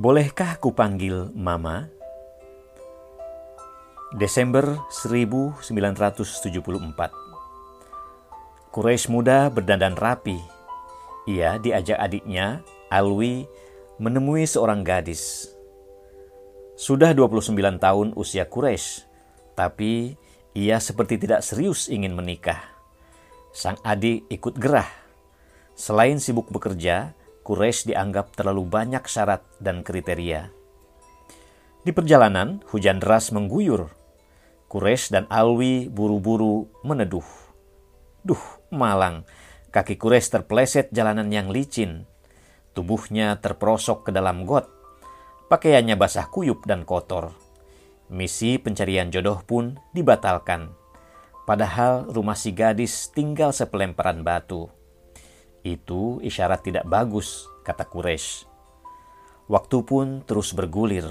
Bolehkah kupanggil Mama? Desember 1974 Quraisy muda berdandan rapi. Ia diajak adiknya, Alwi, menemui seorang gadis. Sudah 29 tahun usia Quraisy, tapi ia seperti tidak serius ingin menikah. Sang adik ikut gerah. Selain sibuk bekerja, Quraisy dianggap terlalu banyak syarat dan kriteria. Di perjalanan, hujan deras mengguyur. Quraisy dan Alwi buru-buru meneduh. Duh, malang. Kaki Quraisy terpleset jalanan yang licin. Tubuhnya terperosok ke dalam got. Pakaiannya basah kuyup dan kotor. Misi pencarian jodoh pun dibatalkan. Padahal rumah si gadis tinggal sepelemparan batu. Itu isyarat tidak bagus, kata Quraisy. Waktu pun terus bergulir.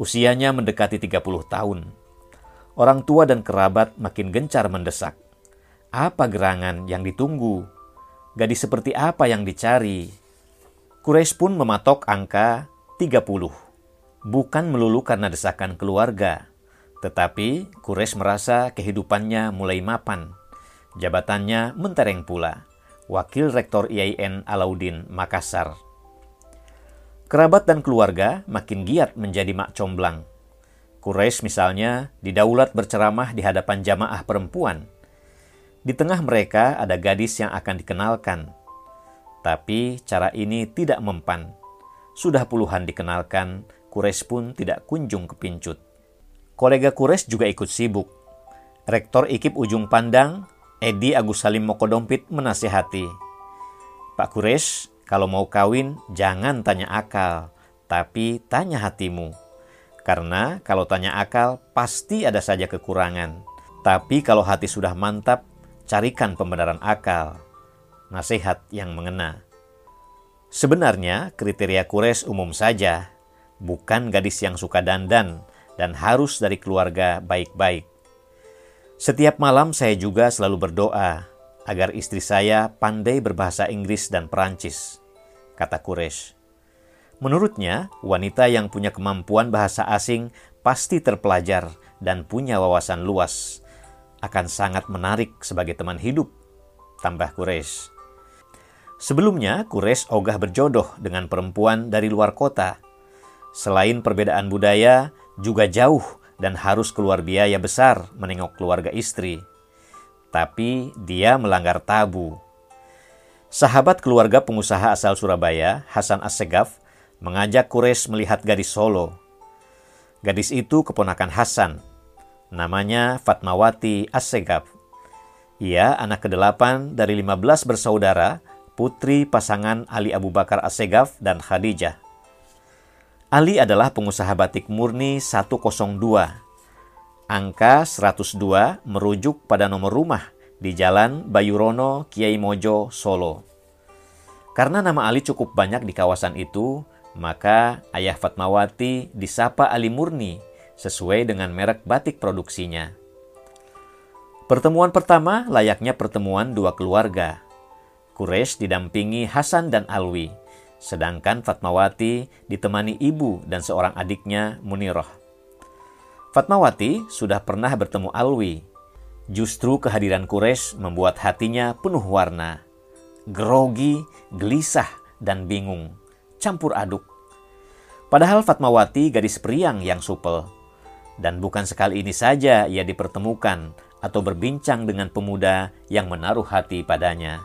Usianya mendekati 30 tahun. Orang tua dan kerabat makin gencar mendesak. Apa gerangan yang ditunggu? Gadis seperti apa yang dicari? Quraisy pun mematok angka 30. Bukan melulu karena desakan keluarga, tetapi Quraisy merasa kehidupannya mulai mapan. Jabatannya mentereng pula Wakil Rektor IAIN Alauddin Makassar. Kerabat dan keluarga makin giat menjadi mak comblang. Quraisy misalnya didaulat berceramah di hadapan jamaah perempuan. Di tengah mereka ada gadis yang akan dikenalkan. Tapi cara ini tidak mempan. Sudah puluhan dikenalkan, Quraisy pun tidak kunjung kepincut. Kolega Quraisy juga ikut sibuk. Rektor IKIP Ujung Pandang Edi Agus Salim Mokodompit menasihati, Pak Kures, kalau mau kawin jangan tanya akal, tapi tanya hatimu. Karena kalau tanya akal pasti ada saja kekurangan. Tapi kalau hati sudah mantap, carikan pembenaran akal. Nasihat yang mengena. Sebenarnya kriteria Kures umum saja, bukan gadis yang suka dandan dan harus dari keluarga baik-baik. Setiap malam saya juga selalu berdoa agar istri saya pandai berbahasa Inggris dan Perancis, kata Quraisy. Menurutnya, wanita yang punya kemampuan bahasa asing pasti terpelajar dan punya wawasan luas, akan sangat menarik sebagai teman hidup, tambah Quraisy. Sebelumnya, Quraisy ogah berjodoh dengan perempuan dari luar kota. Selain perbedaan budaya, juga jauh dan harus keluar biaya besar menengok keluarga istri. Tapi dia melanggar tabu. Sahabat keluarga pengusaha asal Surabaya, Hasan Assegaf, mengajak Kures melihat gadis Solo. Gadis itu keponakan Hasan. Namanya Fatmawati Assegaf. Ia anak kedelapan dari 15 bersaudara, putri pasangan Ali Abu Bakar Assegaf dan Khadijah. Ali adalah pengusaha batik murni 102. Angka 102 merujuk pada nomor rumah di Jalan Bayurono, Kiai Mojo, Solo. Karena nama Ali cukup banyak di kawasan itu, maka ayah Fatmawati disapa Ali Murni sesuai dengan merek batik produksinya. Pertemuan pertama layaknya pertemuan dua keluarga. Quraisy didampingi Hasan dan Alwi sedangkan Fatmawati ditemani ibu dan seorang adiknya Munirah. Fatmawati sudah pernah bertemu Alwi. Justru kehadiran Quraisy membuat hatinya penuh warna. Grogi, gelisah, dan bingung. Campur aduk. Padahal Fatmawati gadis periang yang supel. Dan bukan sekali ini saja ia dipertemukan atau berbincang dengan pemuda yang menaruh hati padanya.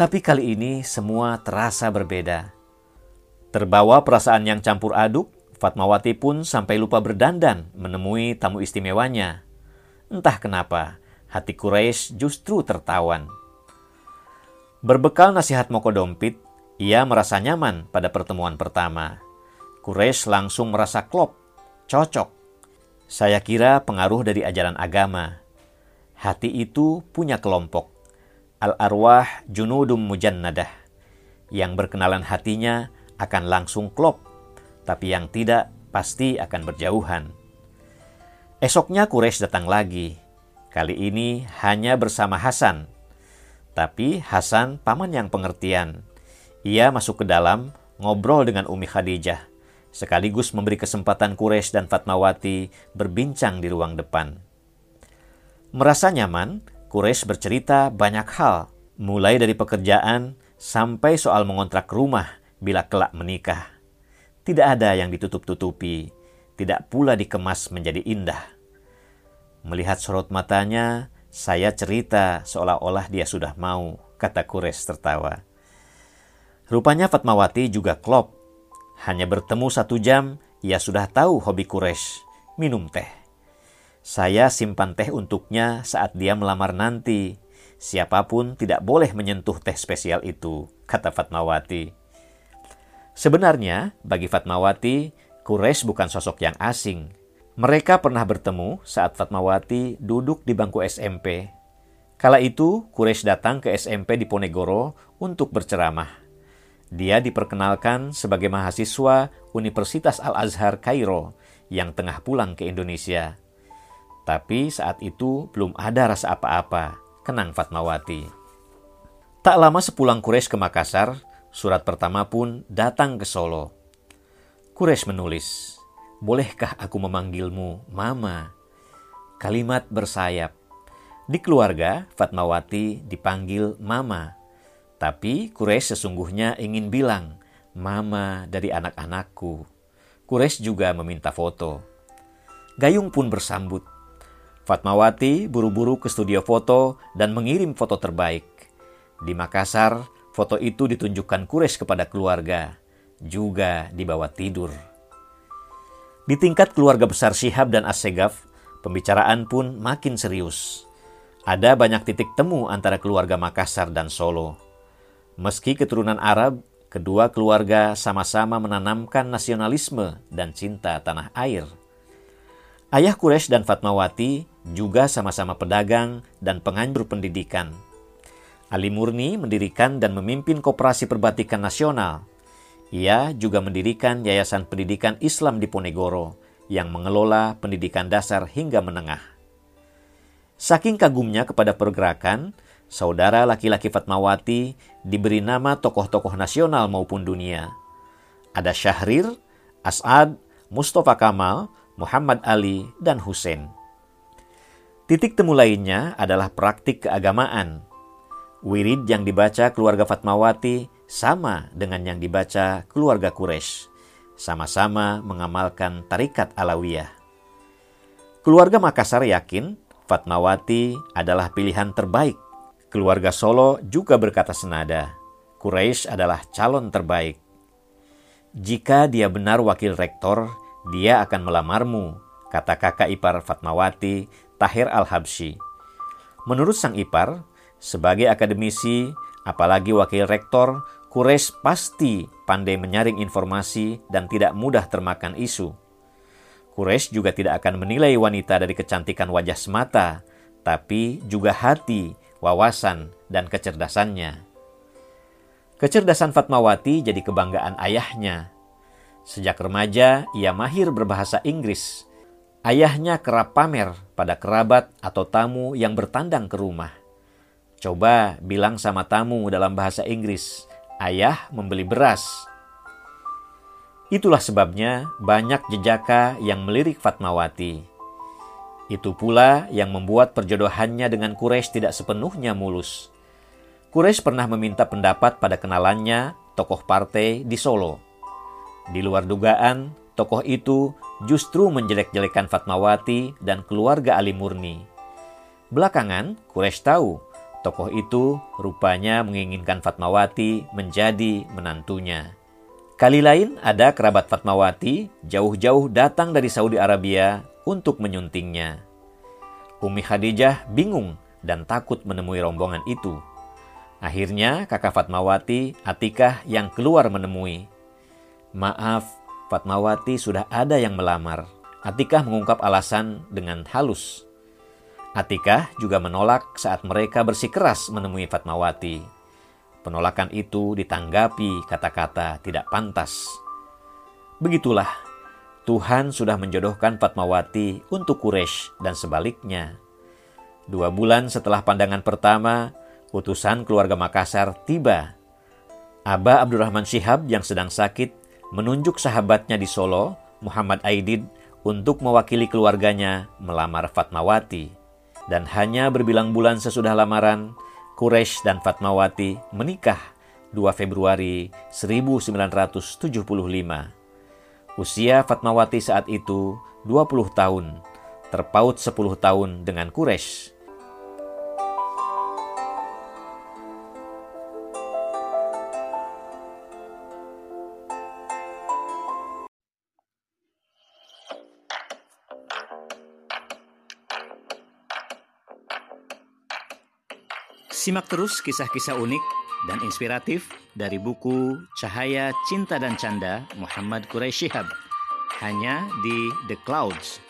Tapi kali ini semua terasa berbeda. Terbawa perasaan yang campur aduk, Fatmawati pun sampai lupa berdandan menemui tamu istimewanya. Entah kenapa, hati Quraisy justru tertawan. Berbekal nasihat Moko Dompit, ia merasa nyaman pada pertemuan pertama. Quraisy langsung merasa klop, cocok. Saya kira pengaruh dari ajaran agama. Hati itu punya kelompok al-arwah junudum mujannadah. Yang berkenalan hatinya akan langsung klop, tapi yang tidak pasti akan berjauhan. Esoknya Quraisy datang lagi. Kali ini hanya bersama Hasan. Tapi Hasan paman yang pengertian. Ia masuk ke dalam, ngobrol dengan Umi Khadijah, sekaligus memberi kesempatan Quraisy dan Fatmawati berbincang di ruang depan. Merasa nyaman, Quraisy bercerita banyak hal, mulai dari pekerjaan sampai soal mengontrak rumah bila kelak menikah. Tidak ada yang ditutup-tutupi, tidak pula dikemas menjadi indah. Melihat sorot matanya, saya cerita seolah-olah dia sudah mau, kata Kures tertawa. Rupanya Fatmawati juga klop. Hanya bertemu satu jam, ia sudah tahu hobi Kures, minum teh. Saya simpan teh untuknya saat dia melamar nanti. Siapa pun tidak boleh menyentuh teh spesial itu, kata Fatmawati. Sebenarnya, bagi Fatmawati, Quraisy bukan sosok yang asing. Mereka pernah bertemu saat Fatmawati duduk di bangku SMP. Kala itu, Quraisy datang ke SMP di Ponegoro untuk berceramah. Dia diperkenalkan sebagai mahasiswa Universitas Al-Azhar Kairo yang tengah pulang ke Indonesia. Tapi saat itu belum ada rasa apa-apa, kenang Fatmawati. Tak lama sepulang Quraisy ke Makassar, surat pertama pun datang ke Solo. Quraisy menulis, Bolehkah aku memanggilmu Mama? Kalimat bersayap. Di keluarga, Fatmawati dipanggil Mama. Tapi Quraisy sesungguhnya ingin bilang, Mama dari anak-anakku. Quraisy juga meminta foto. Gayung pun bersambut. Fatmawati buru-buru ke studio foto dan mengirim foto terbaik. Di Makassar, foto itu ditunjukkan Quraisy kepada keluarga juga dibawa tidur. Di tingkat keluarga besar Syihab dan Assegaf, pembicaraan pun makin serius. Ada banyak titik temu antara keluarga Makassar dan Solo. Meski keturunan Arab, kedua keluarga sama-sama menanamkan nasionalisme dan cinta tanah air. Ayah Quraisy dan Fatmawati juga sama-sama pedagang dan penganjur pendidikan. Ali Murni mendirikan dan memimpin Koperasi Perbatikan Nasional ia juga mendirikan Yayasan Pendidikan Islam di Ponegoro yang mengelola pendidikan dasar hingga menengah. Saking kagumnya kepada pergerakan, saudara laki-laki Fatmawati diberi nama tokoh-tokoh nasional maupun dunia. Ada Syahrir, As'ad, Mustafa Kamal, Muhammad Ali, dan Hussein. Titik temu lainnya adalah praktik keagamaan. Wirid yang dibaca keluarga Fatmawati sama dengan yang dibaca keluarga Quraisy, sama-sama mengamalkan tarikat Alawiyah. Keluarga Makassar yakin Fatmawati adalah pilihan terbaik. Keluarga Solo juga berkata senada, Quraisy adalah calon terbaik. Jika dia benar wakil rektor, dia akan melamarmu, kata kakak ipar Fatmawati, Tahir Al-Habsyi. Menurut sang ipar, sebagai akademisi, apalagi wakil rektor, Quraisy pasti pandai menyaring informasi dan tidak mudah termakan isu. Quraisy juga tidak akan menilai wanita dari kecantikan wajah semata, tapi juga hati, wawasan, dan kecerdasannya. Kecerdasan Fatmawati jadi kebanggaan ayahnya. Sejak remaja, ia mahir berbahasa Inggris. Ayahnya kerap pamer pada kerabat atau tamu yang bertandang ke rumah. Coba bilang sama tamu dalam bahasa Inggris, ayah membeli beras. Itulah sebabnya banyak jejaka yang melirik Fatmawati. Itu pula yang membuat perjodohannya dengan Quraisy tidak sepenuhnya mulus. Quraisy pernah meminta pendapat pada kenalannya tokoh partai di Solo. Di luar dugaan, tokoh itu justru menjelek-jelekan Fatmawati dan keluarga Ali Murni. Belakangan, Quraisy tahu Tokoh itu rupanya menginginkan Fatmawati menjadi menantunya. Kali lain ada kerabat Fatmawati jauh-jauh datang dari Saudi Arabia untuk menyuntingnya. Umi Khadijah bingung dan takut menemui rombongan itu. Akhirnya kakak Fatmawati, Atikah yang keluar menemui. Maaf, Fatmawati sudah ada yang melamar. Atikah mengungkap alasan dengan halus. Atikah juga menolak saat mereka bersikeras menemui Fatmawati. Penolakan itu ditanggapi kata-kata tidak pantas. Begitulah, Tuhan sudah menjodohkan Fatmawati untuk Quraisy dan sebaliknya. Dua bulan setelah pandangan pertama, utusan keluarga Makassar tiba. Aba Abdurrahman Syihab yang sedang sakit menunjuk sahabatnya di Solo, Muhammad Aidid, untuk mewakili keluarganya melamar Fatmawati. Dan hanya berbilang bulan sesudah lamaran, Quraisy dan Fatmawati menikah 2 Februari 1975. Usia Fatmawati saat itu 20 tahun, terpaut 10 tahun dengan Quraisy. Simak terus kisah-kisah unik dan inspiratif dari buku Cahaya Cinta dan Canda Muhammad Quraisy Shihab. Hanya di The Clouds